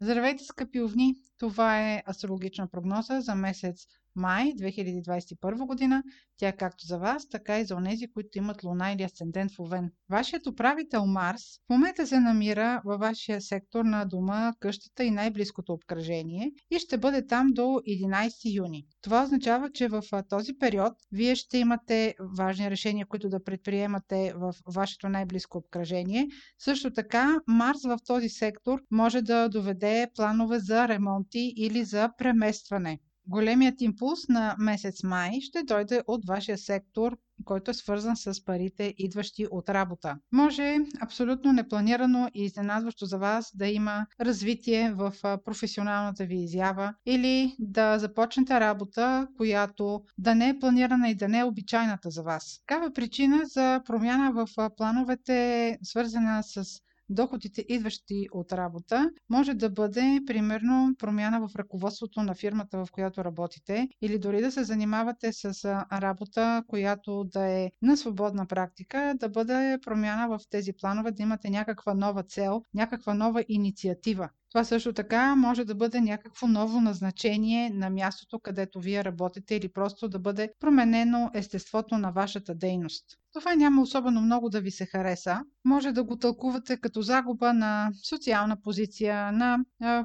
Здравейте, скъпи овни! Това е астрологична прогноза за месец май 2021 година. Тя както за вас, така и за онези, които имат луна или асцендент в Овен. Вашият управител Марс в момента се намира във вашия сектор на дома, къщата и най-близкото обкръжение и ще бъде там до 11 юни. Това означава, че в този период вие ще имате важни решения, които да предприемате в вашето най-близко обкръжение. Също така, Марс в този сектор може да доведе планове за ремонти или за преместване. Големият импулс на месец май ще дойде от вашия сектор, който е свързан с парите, идващи от работа. Може абсолютно непланирано и изненадващо за вас да има развитие в професионалната ви изява или да започнете работа, която да не е планирана и да не е обичайната за вас. Такава причина за промяна в плановете, свързана с доходите, идващи от работа, може да бъде примерно промяна в ръководството на фирмата, в която работите, или дори да се занимавате с работа, която да е на свободна практика, да бъде промяна в тези планове, да имате някаква нова цел, някаква нова инициатива. Това също така може да бъде някакво ново назначение на мястото, където вие работите или просто да бъде променено естеството на вашата дейност. Това няма особено много да ви се хареса. Може да го тълкувате като загуба на социална позиция, на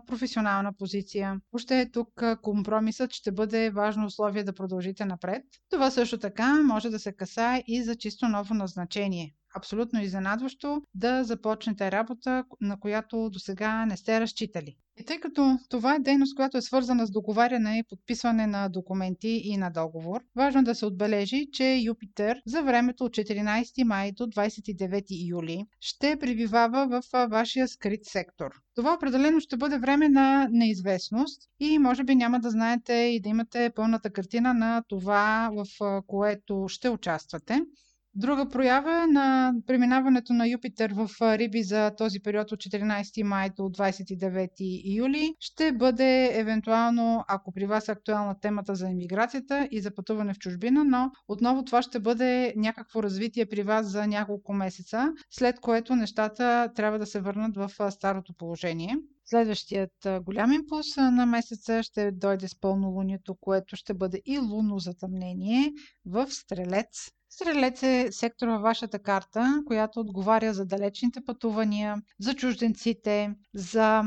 професионална позиция. Още тук компромисът ще бъде важно условие да продължите напред. Това също така може да се касае и за чисто ново назначение абсолютно изненадващо да започнете работа, на която до сега не сте разчитали. И тъй като това е дейност, която е свързана с договаряне и подписване на документи и на договор, важно да се отбележи, че Юпитер за времето от 14 май до 29 юли ще прибивава в вашия скрит сектор. Това определено ще бъде време на неизвестност и може би няма да знаете и да имате пълната картина на това, в което ще участвате. Друга проява е на преминаването на Юпитер в Риби за този период от 14 май до 29 юли ще бъде евентуално, ако при вас е актуална темата за иммиграцията и за пътуване в чужбина, но отново това ще бъде някакво развитие при вас за няколко месеца, след което нещата трябва да се върнат в старото положение. Следващият голям импулс на месеца ще дойде с пълнолунието, което ще бъде и лунно затъмнение в Стрелец Стрелец е сектор във вашата карта, която отговаря за далечните пътувания, за чужденците, за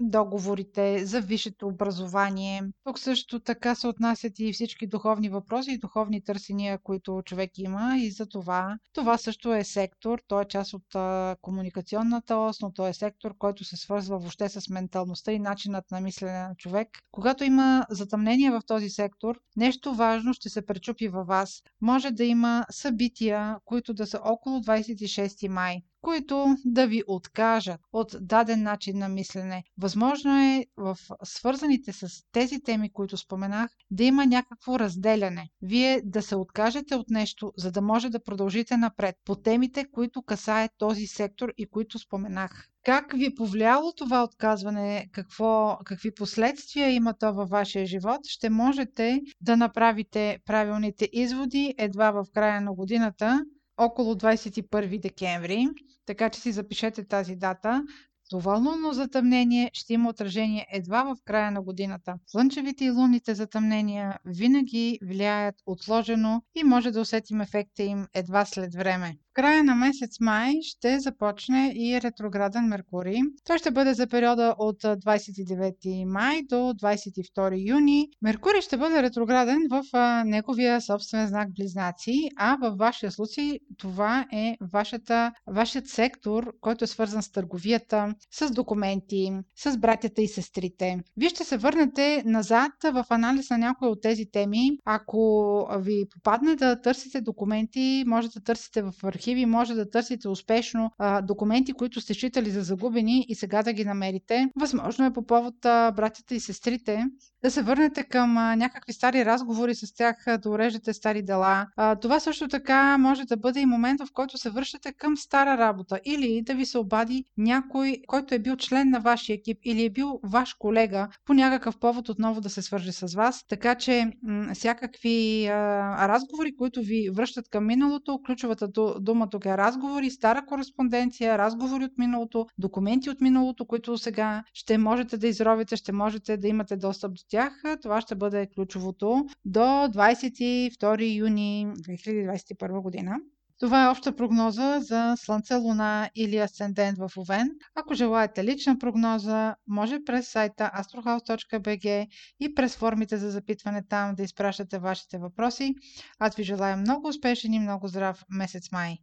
договорите, за висшето образование. Тук също така се отнасят и всички духовни въпроси и духовни търсения, които човек има и за това. Това също е сектор, той е част от а, комуникационната ос, но той е сектор, който се свързва въобще с менталността и начинът на мислене на човек. Когато има затъмнение в този сектор, нещо важно ще се пречупи във вас. Може да има събития, които да са около 26 май които да ви откажат от даден начин на мислене. Възможно е в свързаните с тези теми, които споменах, да има някакво разделяне. Вие да се откажете от нещо, за да може да продължите напред по темите, които касае този сектор и които споменах. Как ви е повлияло това отказване? Какво, какви последствия има то във вашия живот? Ще можете да направите правилните изводи едва в края на годината, около 21 декември, така че си запишете тази дата. Това лунно затъмнение ще има отражение едва в края на годината. Слънчевите и лунните затъмнения винаги влияят отложено и може да усетим ефекта им едва след време края на месец май ще започне и ретрограден Меркурий. Това ще бъде за периода от 29 май до 22 юни. Меркурий ще бъде ретрограден в неговия собствен знак Близнаци, а във вашия случай това е вашата, вашият сектор, който е свързан с търговията, с документи, с братята и сестрите. Вие ще се върнете назад в анализ на някои от тези теми. Ако ви попадне да търсите документи, може да търсите в архив архиви може да търсите успешно а, документи, които сте считали за загубени и сега да ги намерите. Възможно е по повод а, братята и сестрите да се върнете към а, някакви стари разговори с тях, да уреждате стари дела. А, това също така може да бъде и момент, в който се връщате към стара работа или да ви се обади някой, който е бил член на вашия екип или е бил ваш колега по някакъв повод отново да се свърже с вас. Така че всякакви разговори, които ви връщат към миналото, ключовата дума тук е разговори, стара кореспонденция, разговори от миналото, документи от миналото, които сега ще можете да изровите, ще можете да имате достъп до тях. Това ще бъде ключовото до 22 юни 2021 година. Това е обща прогноза за Слънце, Луна или Асцендент в Овен. Ако желаете лична прогноза, може през сайта astrohouse.bg и през формите за запитване там да изпращате вашите въпроси. Аз ви желая много успешен и много здрав месец май!